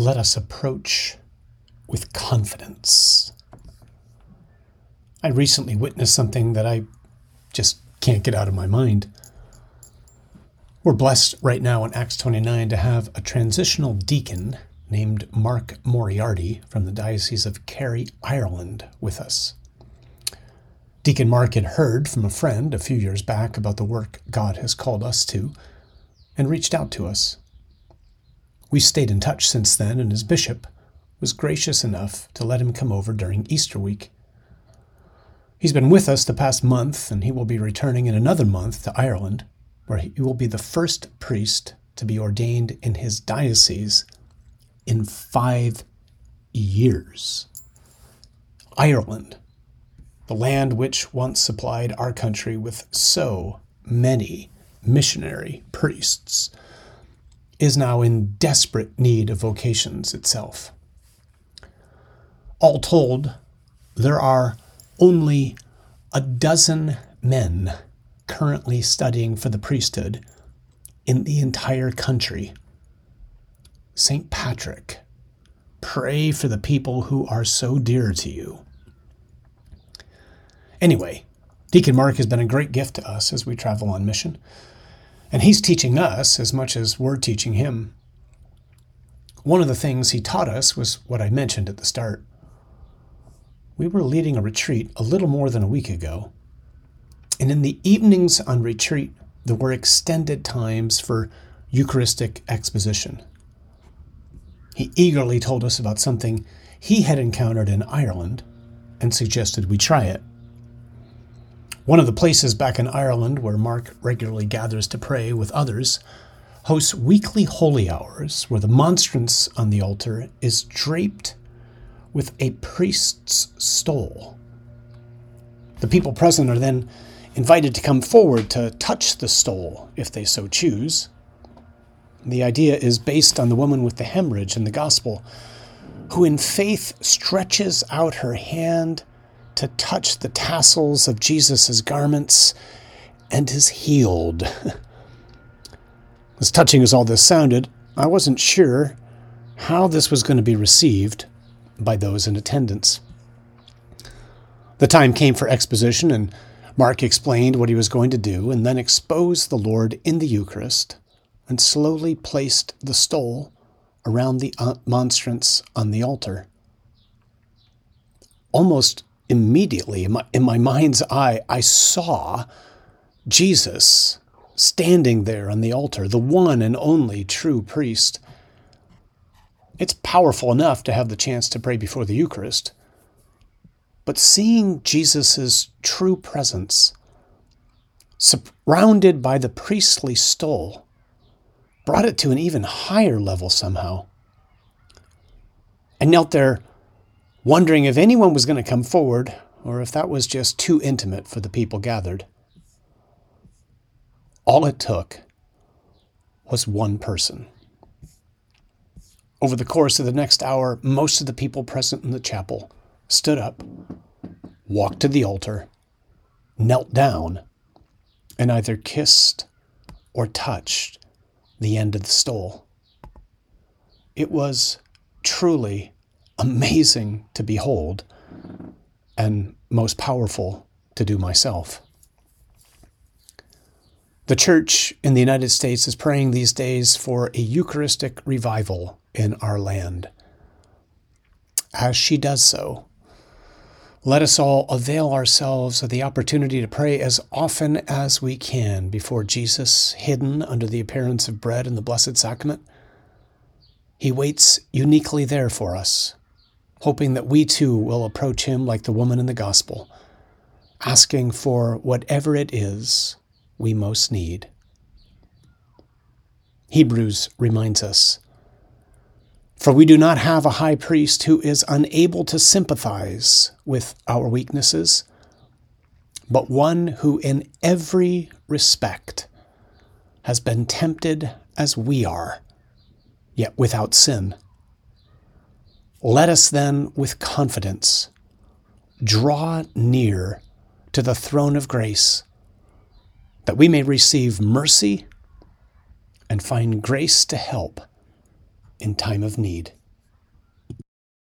let us approach with confidence. I recently witnessed something that I just can't get out of my mind. We're blessed right now in Acts 29 to have a transitional deacon named Mark Moriarty from the Diocese of Kerry, Ireland, with us. Deacon Mark had heard from a friend a few years back about the work God has called us to and reached out to us. We stayed in touch since then, and his bishop was gracious enough to let him come over during Easter week. He's been with us the past month, and he will be returning in another month to Ireland where he will be the first priest to be ordained in his diocese in five years. Ireland, the land which once supplied our country with so many missionary priests, is now in desperate need of vocations itself. All told, there are only a dozen men currently studying for the priesthood in the entire country. St. Patrick, pray for the people who are so dear to you. Anyway, Deacon Mark has been a great gift to us as we travel on mission, and he's teaching us as much as we're teaching him. One of the things he taught us was what I mentioned at the start. We were leading a retreat a little more than a week ago and in the evenings on retreat, there were extended times for Eucharistic exposition. He eagerly told us about something he had encountered in Ireland and suggested we try it. One of the places back in Ireland where Mark regularly gathers to pray with others hosts weekly holy hours where the monstrance on the altar is draped with a priest's stole. The people present are then invited to come forward to touch the stole if they so choose. The idea is based on the woman with the hemorrhage in the gospel, who in faith stretches out her hand to touch the tassels of Jesus' garments and is healed. as touching as all this sounded, I wasn't sure how this was going to be received by those in attendance. The time came for exposition, and Mark explained what he was going to do and then exposed the Lord in the Eucharist and slowly placed the stole around the uh, monstrance on the altar. Almost immediately, in my, in my mind's eye, I saw Jesus standing there on the altar, the one and only true priest. It's powerful enough to have the chance to pray before the Eucharist but seeing Jesus' true presence, surrounded by the priestly stole, brought it to an even higher level somehow. I knelt there wondering if anyone was going to come forward or if that was just too intimate for the people gathered. All it took was one person. Over the course of the next hour, most of the people present in the chapel stood up, walked to the altar, knelt down, and either kissed or touched the end of the stole. It was truly amazing to behold and most powerful to do myself. The church in the United States is praying these days for a Eucharistic revival in our land. As she does so, let us all avail ourselves of the opportunity to pray as often as we can before Jesus, hidden under the appearance of bread in the Blessed Sacrament. He waits uniquely there for us, hoping that we too will approach him like the woman in the Gospel, asking for whatever it is we most need. Hebrews reminds us for we do not have a high priest who is unable to sympathize with our weaknesses, but one who in every respect has been tempted as we are, yet without sin. Let us then, with confidence, draw near to the throne of grace, that we may receive mercy and find grace to help in time of need.